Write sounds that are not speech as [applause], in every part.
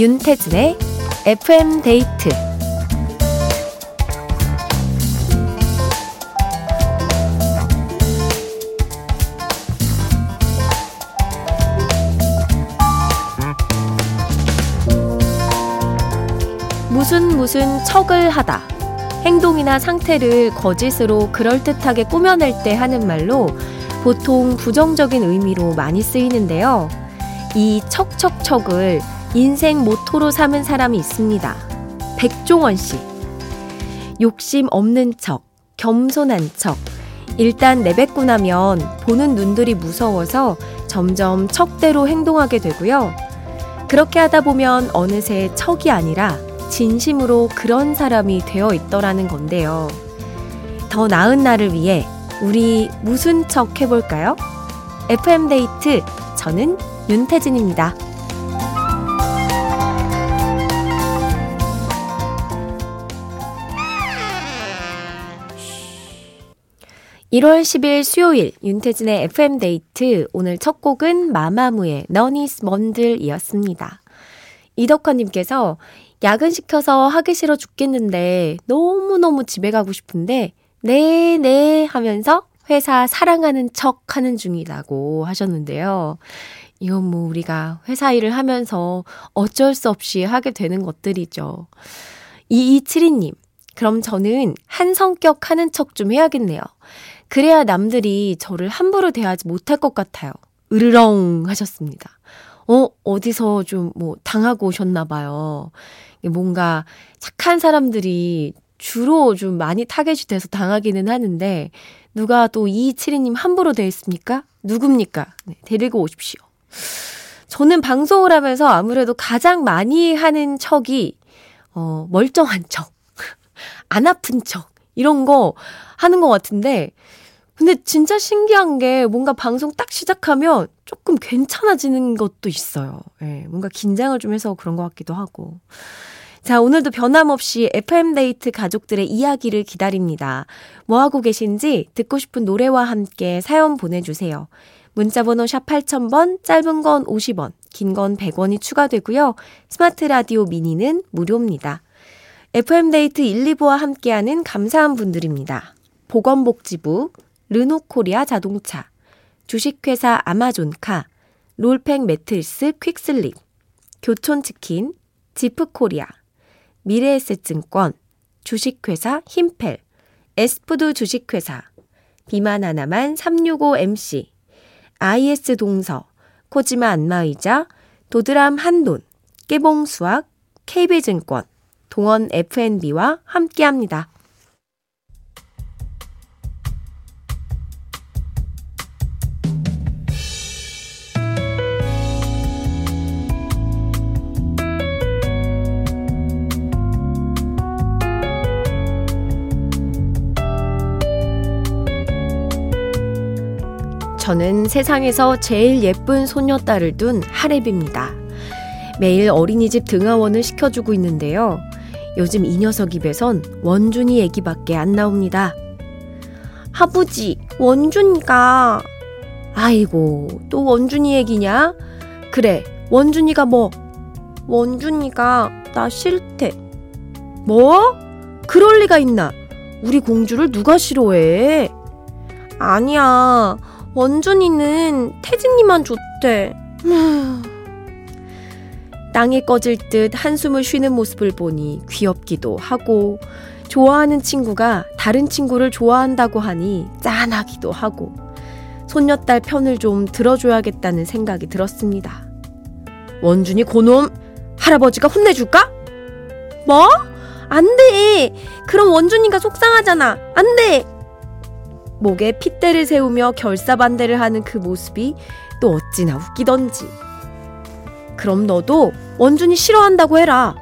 윤태진의 FM 데이트 무슨 무슨 척을 하다. 행동이나 상태를 거짓으로 그럴듯하게 꾸며낼 때 하는 말로 보통 부정적인 의미로 많이 쓰이는데요. 이 척척척을 인생 모토로 삼은 사람이 있습니다. 백종원 씨. 욕심 없는 척, 겸손한 척. 일단 내뱉고 나면 보는 눈들이 무서워서 점점 척대로 행동하게 되고요. 그렇게 하다 보면 어느새 척이 아니라 진심으로 그런 사람이 되어 있더라는 건데요. 더 나은 날을 위해 우리 무슨 척 해볼까요? FM데이트, 저는 윤태진입니다. 1월 10일 수요일 윤태진의 FM데이트 오늘 첫 곡은 마마무의 너니스 먼들이었습니다. 이덕화 님께서 야근 시켜서 하기 싫어 죽겠는데 너무너무 집에 가고 싶은데 네네 네 하면서 회사 사랑하는 척 하는 중이라고 하셨는데요. 이건 뭐 우리가 회사 일을 하면서 어쩔 수 없이 하게 되는 것들이죠. 2272님, 그럼 저는 한 성격 하는 척 좀 해야겠네요. 그래야 남들이 저를 함부로 대하지 못할 것 같아요. 으르렁 하셨습니다. 어, 어디서 좀 뭐 당하고 오셨나 봐요. 뭔가 착한 사람들이 주로 좀 많이 타겟이 돼서 당하기는 하는데 누가 또 이칠이님 함부로 대했습니까? 누굽니까? 네, 데리고 오십시오. 저는 방송을 하면서 아무래도 가장 많이 하는 척이 어, 멀쩡한 척, 안 아픈 척 이런 거 하는 것 같은데 근데 진짜 신기한 게 뭔가 방송 딱 시작하면 조금 괜찮아지는 것도 있어요. 예, 네, 뭔가 긴장을 좀 해서 그런 것 같기도 하고. 자, 오늘도 변함없이 FM데이트 가족들의 이야기를 기다립니다. 뭐하고 계신지 듣고 싶은 노래와 함께 사연 보내주세요. 문자번호 샵 8000번, 짧은 건 50원, 긴 건 100원이 추가되고요. 스마트 라디오 미니는 무료입니다. FM데이트 1, 2부와 함께하는 감사한 분들입니다. 보건복지부, 르노코리아 자동차, 주식회사 아마존카, 롤팩 매트리스 퀵슬립, 교촌치킨, 지프코리아, 미래에셋증권, 주식회사 힘펠, 에스푸드 주식회사, 비만 하나만 365MC, IS 동서, 코지마 안마의자, 도드람 한돈, 깨봉수학, KB증권, 동원 FNB와 함께합니다. 저는 세상에서 제일 예쁜 소녀딸을 둔 하랩입니다. 매일 어린이집 등하원을 시켜주고 있는데요. 요즘 이 녀석 입에선 원준이 얘기밖에 안 나옵니다. 아버지, 원준이가. 아이고, 또 원준이 얘기냐? 그래, 원준이가 뭐? 원준이가 나 싫대. 뭐? 그럴 리가 있나? 우리 공주를 누가 싫어해? 아니야. 원준이는 태진이만 좋대. 땅이 꺼질 듯 한숨을 쉬는 모습을 보니 귀엽기도 하고, 좋아하는 친구가 다른 친구를 좋아한다고 하니 짠하기도 하고, 손녀딸 편을 좀 들어줘야겠다는 생각이 들었습니다. 원준이 고놈, 할아버지가 혼내줄까? 뭐? 안 돼! 그럼 원준이가 속상하잖아! 안 돼! 목에 핏대를 세우며 결사반대를 하는 그 모습이 또 어찌나 웃기던지. 그럼 너도 원준이 싫어한다고 해라.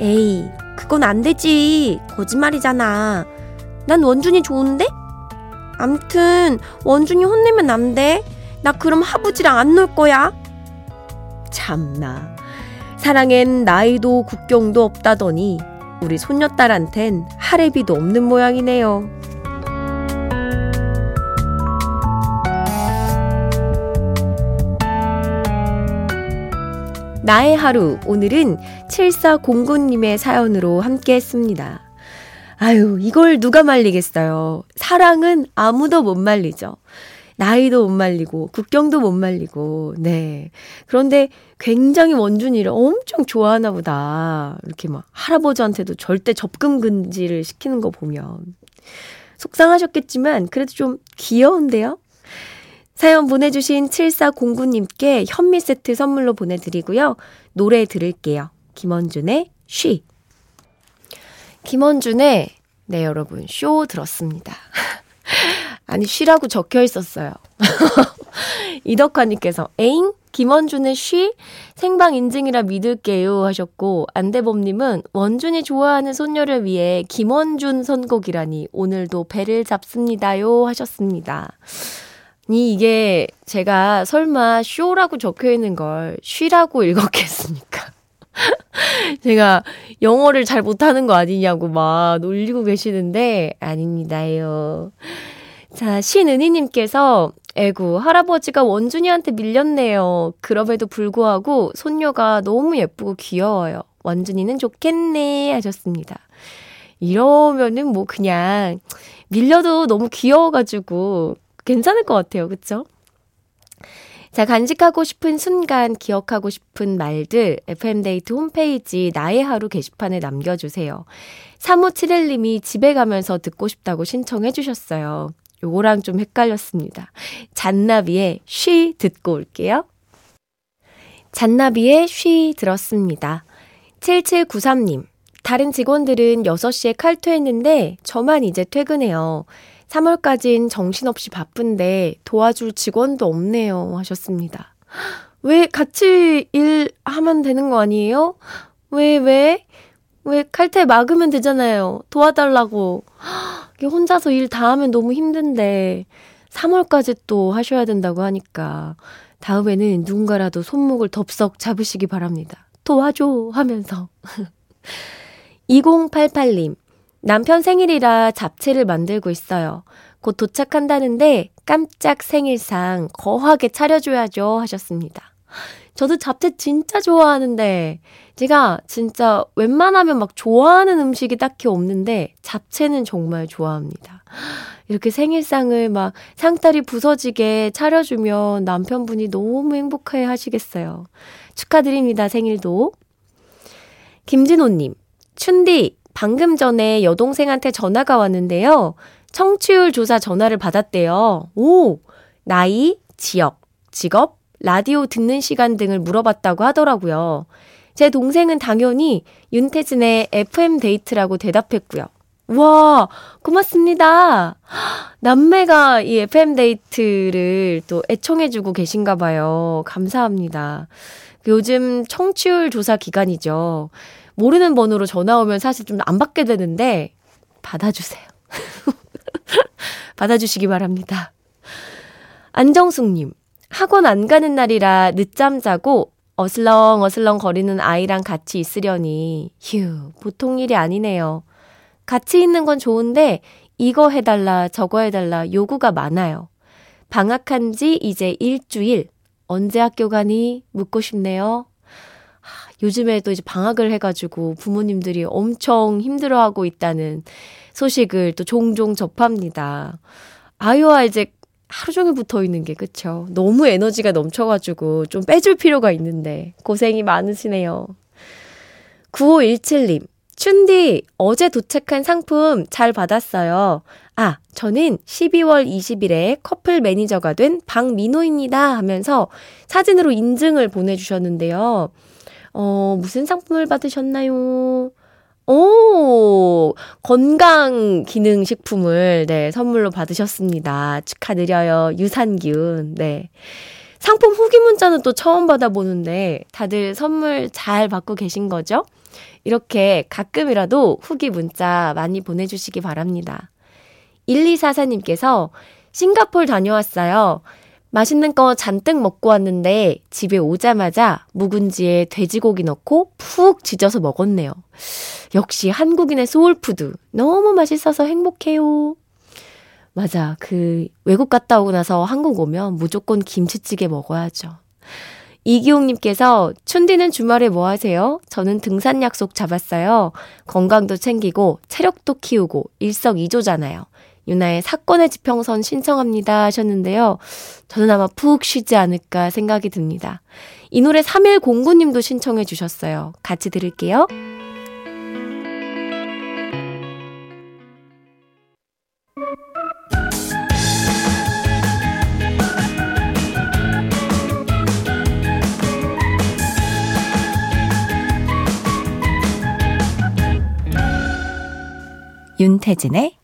에이, 그건 안 되지. 거짓말이잖아. 난 원준이 좋은데? 암튼, 원준이 혼내면 안 돼. 나 그럼 하부지랑 안 놀 거야. 참나. 사랑엔 나이도 국경도 없다더니 우리 손녀딸한텐 하레비도 없는 모양이네요. 나의 하루. 오늘은 7409님의 사연으로 함께 했습니다. 아유, 이걸 누가 말리겠어요. 사랑은 아무도 못 말리죠. 나이도 못 말리고, 국경도 못 말리고, 네. 그런데 굉장히 원준이를 엄청 좋아하나 보다. 이렇게 막 할아버지한테도 절대 접근 금지를 시키는 거 보면. 속상하셨겠지만, 그래도 좀 귀여운데요? 사연 보내주신 7409님께 현미 세트 선물로 보내드리고요. 노래 들을게요. 김원준의 쉬. 김원준의, 네, 여러분, 쇼 들었습니다. [laughs] 아니, 쉬라고 적혀 있었어요. [laughs] 이덕화님께서, 에잉? 김원준의 쉬? 생방 인증이라 믿을게요 하셨고, 안대범님은 원준이 좋아하는 손녀를 위해 김원준 선곡이라니 오늘도 배를 잡습니다요 하셨습니다. 이 이게 제가 설마 쇼라고 적혀 있는 걸 쉬라고 읽었겠습니까? [laughs] 제가 영어를 잘 못하는 거 아니냐고 막 놀리고 계시는데 아닙니다요. 자, 신은희님께서 에구, 할아버지가 원준이한테 밀렸네요. 그럼에도 불구하고 손녀가 너무 예쁘고 귀여워요. 원준이는 좋겠네 하셨습니다. 이러면은 뭐 그냥 밀려도 너무 귀여워가지고 괜찮을 것 같아요. 그쵸? 자, 간직하고 싶은 순간, 기억하고 싶은 말들, FM데이트 홈페이지 나의 하루 게시판에 남겨주세요. 3571님이 집에 가면서 듣고 싶다고 신청해 주셨어요. 요거랑 좀 헷갈렸습니다. 잔나비의 쉬 듣고 올게요. 잔나비의 쉬 들었습니다. 7793님, 다른 직원들은 6시에 칼퇴했는데 저만 이제 퇴근해요. 3월까진 정신없이 바쁜데 도와줄 직원도 없네요. 하셨습니다. 왜 같이 일하면 되는 거 아니에요? 왜, 왜? 왜 칼퇴 막으면 되잖아요. 도와달라고. 혼자서 일 다 하면 너무 힘든데 3월까지 또 하셔야 된다고 하니까 다음에는 누군가라도 손목을 덥석 잡으시기 바랍니다. 도와줘 하면서. [laughs] 2088님. 남편 생일이라 잡채를 만들고 있어요. 곧 도착한다는데 깜짝 생일상 거하게 차려줘야죠 하셨습니다. 저도 잡채 진짜 좋아하는데 제가 진짜 웬만하면 막 좋아하는 음식이 딱히 없는데 잡채는 정말 좋아합니다. 이렇게 생일상을 막 상다리 부서지게 차려주면 남편분이 너무 행복해 하시겠어요. 축하드립니다, 생일도. 김진호님, 춘디, 방금 전에 여동생한테 전화가 왔는데요. 청취율 조사 전화를 받았대요. 오! 나이, 지역, 직업, 라디오 듣는 시간 등을 물어봤다고 하더라고요. 제 동생은 당연히 윤태진의 FM 데이트라고 대답했고요. 와, 고맙습니다. 남매가 이 FM 데이트를 또 애청해주고 계신가 봐요. 감사합니다. 요즘 청취율 조사 기간이죠. 모르는 번호로 전화 오면 사실 좀 안 받게 되는데 받아주세요. [laughs] 받아주시기 바랍니다. 안정숙님, 학원 안 가는 날이라 늦잠 자고 어슬렁 어슬렁 거리는 아이랑 같이 있으려니 휴 보통 일이 아니네요. 같이 있는 건 좋은데 이거 해달라 저거 해달라 요구가 많아요. 방학한 지 이제 일주일 언제 학교 가니 묻고 싶네요. 요즘에도 이제 방학을 해가지고 부모님들이 엄청 힘들어하고 있다는 소식을 또 종종 접합니다. 아이와 이제 하루 종일 붙어 있는 게 그쵸. 너무 에너지가 넘쳐가지고 좀 빼줄 필요가 있는데 고생이 많으시네요. 9517님, 춘디, 어제 도착한 상품 잘 받았어요. 아, 저는 12월 20일에 커플 매니저가 된 박민호입니다 하면서 사진으로 인증을 보내주셨는데요. 어, 무슨 상품을 받으셨나요? 오, 건강 기능 식품을, 네, 선물로 받으셨습니다. 축하드려요. 유산균, 네. 상품 후기 문자는 또 처음 받아보는데, 다들 선물 잘 받고 계신 거죠? 이렇게 가끔이라도 후기 문자 많이 보내주시기 바랍니다. 1244님께서 싱가폴 다녀왔어요. 맛있는 거 잔뜩 먹고 왔는데 집에 오자마자 묵은지에 돼지고기 넣고 푹 지져서 먹었네요. 역시 한국인의 soul food. 너무 맛있어서 행복해요. 맞아. 그 외국 갔다 오고 나서 한국 오면 무조건 김치찌개 먹어야죠. 이기홍님께서 춘디는 주말에 뭐 하세요? 저는 등산 약속 잡았어요. 건강도 챙기고 체력도 키우고 일석이조잖아요. 유나의 사건의 지평선 신청합니다 하셨는데요. 저는 아마 푹 쉬지 않을까 생각이 듭니다. 이 노래 3109님도 신청해 주셨어요. 같이 들을게요. 윤태진의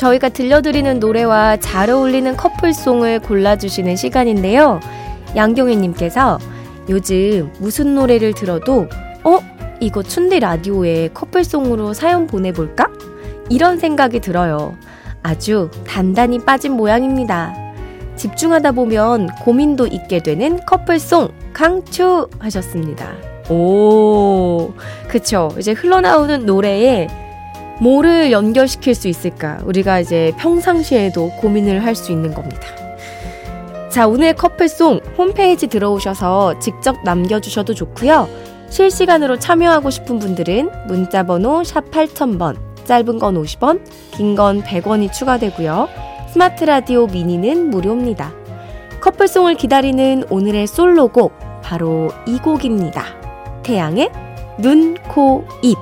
저희가 들려드리는 노래와 잘 어울리는 커플송을 골라주시는 시간인데요. 양경희님께서 요즘 무슨 노래를 들어도, 어? 이거 춘디 라디오에 커플송으로 사연 보내볼까? 이런 생각이 들어요. 아주 단단히 빠진 모양입니다. 집중하다 보면 고민도 있게 되는 커플송 강추 하셨습니다. 오, 그쵸. 이제 흘러나오는 노래에 뭐를 연결시킬 수 있을까? 우리가 이제 평상시에도 고민을 할 수 있는 겁니다. 자, 오늘 커플송 홈페이지 들어오셔서 직접 남겨주셔도 좋고요. 실시간으로 참여하고 싶은 분들은 문자번호 샵 8000번, 짧은 건 50원, 긴 건 100원이 추가되고요. 스마트 라디오 미니는 무료입니다. 커플송을 기다리는 오늘의 솔로곡, 바로 이 곡입니다. 태양의 눈, 코, 입.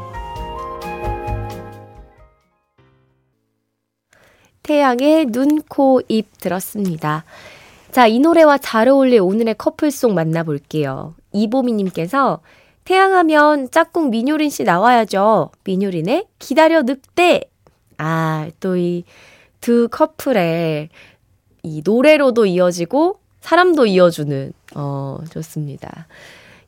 태양의 눈, 코, 입 들었습니다. 자, 이 노래와 잘 어울릴 오늘의 커플송 만나볼게요. 이보미님께서 태양하면 짝꿍 민효린 씨 나와야죠. 민효린의 기다려 늑대. 아, 또 이 두 커플의 이 노래로도 이어지고 사람도 이어주는, 어, 좋습니다.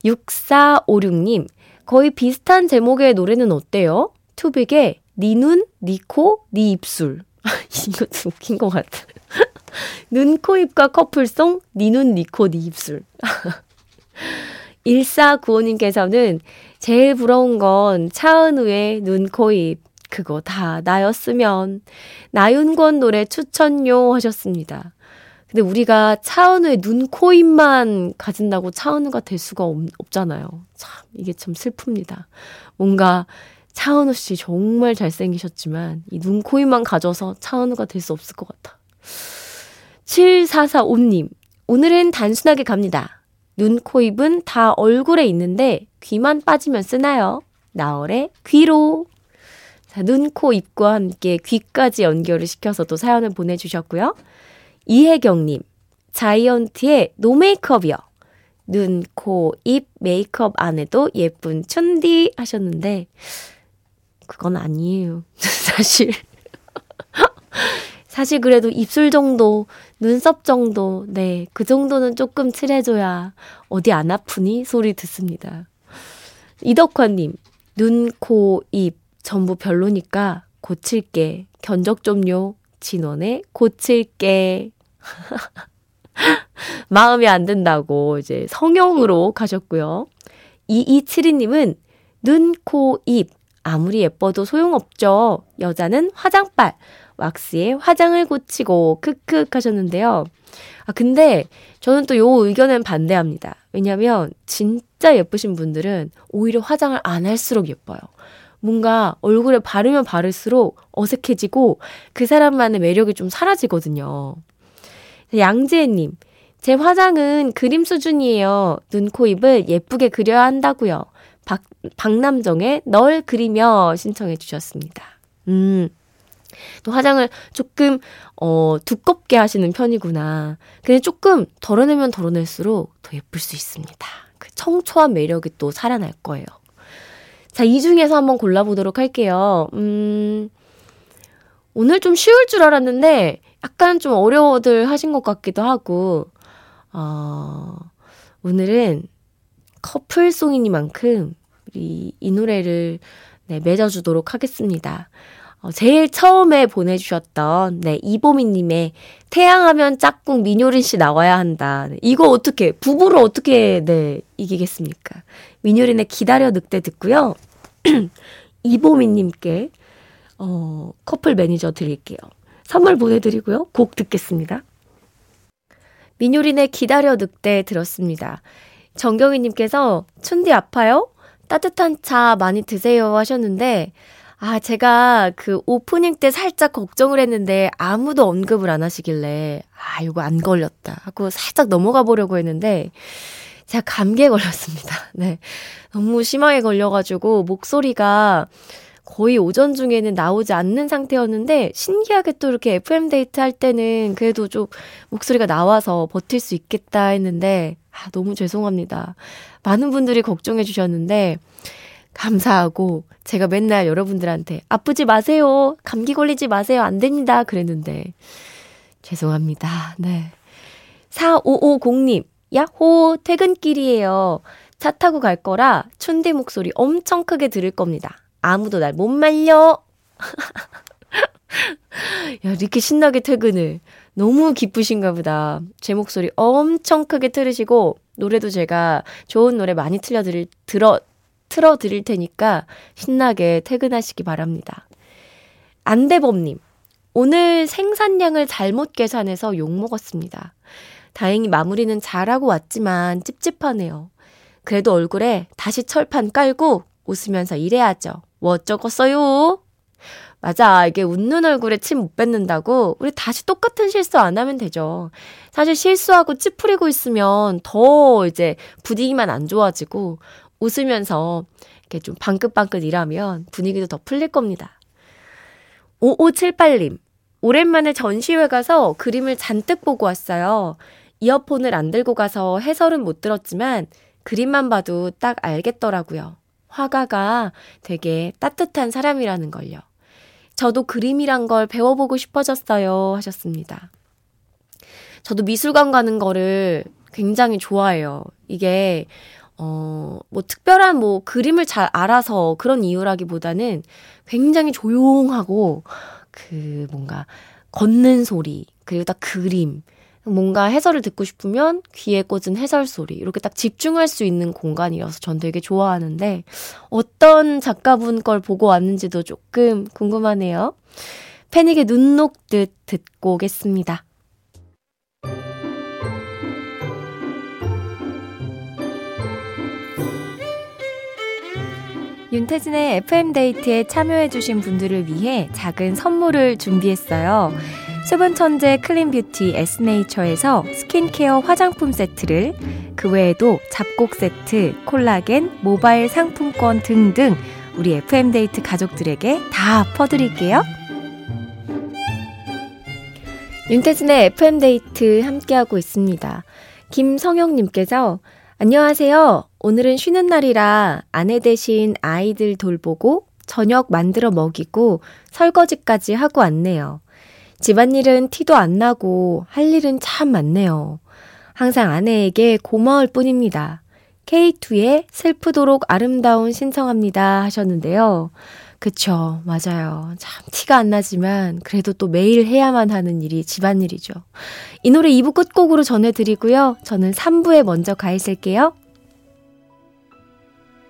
6456님, 거의 비슷한 제목의 노래는 어때요? 투빅의 니 눈, 니 코, 니 입술. [laughs] 이것도 웃긴 것 같아. [laughs] 눈, 코, 입과 커플송, 니 눈, 니 코, 니 입술. [laughs] 1495님께서는 제일 부러운 건 차은우의 눈, 코, 입. 그거 다 나였으면. 나윤권 노래 추천요 하셨습니다. 근데 우리가 차은우의 눈, 코, 입만 가진다고 차은우가 될 수가 없, 없잖아요. 참, 이게 참 슬픕니다. 뭔가 차은우 씨 정말 잘생기셨지만 이 눈, 코, 입만 가져서 차은우가 될 수 없을 것 같아. 7445님, 오늘은 단순하게 갑니다. 눈, 코, 입은 다 얼굴에 있는데 귀만 빠지면 쓰나요? 나얼의 귀로. 자, 눈, 코, 입과 함께 귀까지 연결을 시켜서 또 사연을 보내주셨고요. 이혜경님, 자이언티의 No Make Up이요. 눈, 코, 입 메이크업 안 해도 예쁜 춘디 하셨는데, 그건 아니에요. [laughs] 사실. 사실 그래도 입술 정도, 눈썹 정도, 네, 그 정도는 조금 칠해줘야 어디 안 아프니? 소리 듣습니다. 이덕화님, 눈, 코, 입 전부 별로니까 고칠게. 견적 좀요. 진원에 고칠게. [laughs] 마음에 안 든다고 이제 성형으로 가셨고요. 2272님은 눈, 코, 입 아무리 예뻐도 소용없죠. 여자는 화장빨, 왁스에 화장을 고치고 크크 하셨는데요. 아, 근데 저는 또 요 의견은 반대합니다. 왜냐면 진짜 예쁘신 분들은 오히려 화장을 안 할수록 예뻐요. 뭔가 얼굴에 바르면 바를수록 어색해지고 그 사람만의 매력이 좀 사라지거든요. 양지혜님, 제 화장은 그림 수준이에요. 눈, 코, 입을 예쁘게 그려야 한다고요. 박, 박남정의 널 그리며 신청해 주셨습니다. 음. 또 화장을 조금, 어, 두껍게 하시는 편이구나. 근데 조금 덜어내면 덜어낼수록 더 예쁠 수 있습니다. 그쵸? 청초한 매력이 또 살아날 거예요. 자, 이 중에서 한번 골라보도록 할게요. 음, 오늘 좀 쉬울 줄 알았는데, 약간 좀 어려워들 하신 것 같기도 하고, 어, 오늘은 커플송이니만큼 우리 이 노래를 네, 맺어주도록 하겠습니다. 어, 제일 처음에 보내주셨던, 네, 이보미님의 태양하면 짝꿍 민효린 씨 나와야 한다. 네, 이거 어떻게, 부부를 어떻게, 네, 이기겠습니까? 민효린의 기다려 늑대 듣고요. [clears throat] 이보미님께, 어, 커플 매니저 드릴게요. 선물 보내드리고요. 곡 듣겠습니다. 민효린의 기다려 늑대 들었습니다. 정경희님께서 춘디 아파요? 따뜻한 차 많이 드세요 하셨는데, 아, 제가 그 오프닝 때 살짝 걱정을 했는데 아무도 언급을 안 하시길래, 아, 이거 안 걸렸다 하고 살짝 넘어가 보려고 했는데, 제가 감기에 걸렸습니다. [laughs] 네. 너무 심하게 걸려가지고 목소리가 거의 오전 중에는 나오지 않는 상태였는데, 신기하게 또 이렇게 FM데이트 할 때는 그래도 좀 목소리가 나와서 버틸 수 있겠다 했는데, 아, 너무 죄송합니다. 많은 분들이 걱정해 주셨는데, 감사하고 제가 맨날 여러분들한테 아프지 마세요. 감기 걸리지 마세요. 안 됩니다. 그랬는데 죄송합니다. 네. 4550님. 야호 퇴근길이에요. 차 타고 갈 거라 춘디 목소리 엄청 크게 들을 겁니다. 아무도 날 못 말려. [laughs] 야, 이렇게 신나게 퇴근을. 너무 기쁘신가 보다. 제 목소리 엄청 크게 들으시고, 노래도 제가 좋은 노래 많이 틀려드릴, 들어, 틀어 드릴 테니까 신나게 퇴근하시기 바랍니다. 안대범님, 오늘 생산량을 잘못 계산해서 욕먹었습니다. 다행히 마무리는 잘하고 왔지만 찝찝하네요. 그래도 얼굴에 다시 철판 깔고 웃으면서 일해야죠. 뭐 어쩌겠어요? 맞아. 이게 웃는 얼굴에 침 못 뱉는다고 우리 다시 똑같은 실수 안 하면 되죠. 사실 실수하고 찌푸리고 있으면 더 이제 분위기만 안 좋아지고 웃으면서 이렇게 좀 방긋방긋 일하면 분위기도 더 풀릴 겁니다. 5578님, 오랜만에 전시회 가서 그림을 잔뜩 보고 왔어요. 이어폰을 안 들고 가서 해설은 못 들었지만 그림만 봐도 딱 알겠더라고요. 화가가 되게 따뜻한 사람이라는 걸요. 저도 그림이란 걸 배워보고 싶어졌어요. 하셨습니다. 저도 미술관 가는 거를 굉장히 좋아해요. 이게 어, 뭐 특별한 뭐 그림을 잘 알아서 그런 이유라기보다는 굉장히 조용하고 그 뭔가 걷는 소리, 그리고 딱 그림, 뭔가 해설을 듣고 싶으면 귀에 꽂은 해설 소리, 이렇게 딱 집중할 수 있는 공간이어서 전 되게 좋아하는데 어떤 작가분 걸 보고 왔는지도 조금 궁금하네요. 패닉의 눈 녹듯 듣고 오겠습니다. 윤태진의 FM데이트에 참여해주신 분들을 위해 작은 선물을 준비했어요. 수분 천재 clean beauty 에스네이처에서 스킨케어 화장품 세트를 그 외에도 잡곡 세트, 콜라겐, 모바일 상품권 등등 우리 FM데이트 가족들에게 다 퍼드릴게요. 윤태진의 FM데이트 함께하고 있습니다. 김성영님께서 안녕하세요. 오늘은 쉬는 날이라 아내 대신 아이들 돌보고 저녁 만들어 먹이고 설거지까지 하고 왔네요. 집안일은 티도 안 나고 할 일은 참 많네요. 항상 아내에게 고마울 뿐입니다. K2의 슬프도록 아름다운 신청합니다 하셨는데요. 그쵸, 맞아요. 참 티가 안 나지만 그래도 또 매일 해야만 하는 일이 집안일이죠. 이 노래 2부 끝곡으로 전해드리고요. 저는 3부에 먼저 가 있을게요.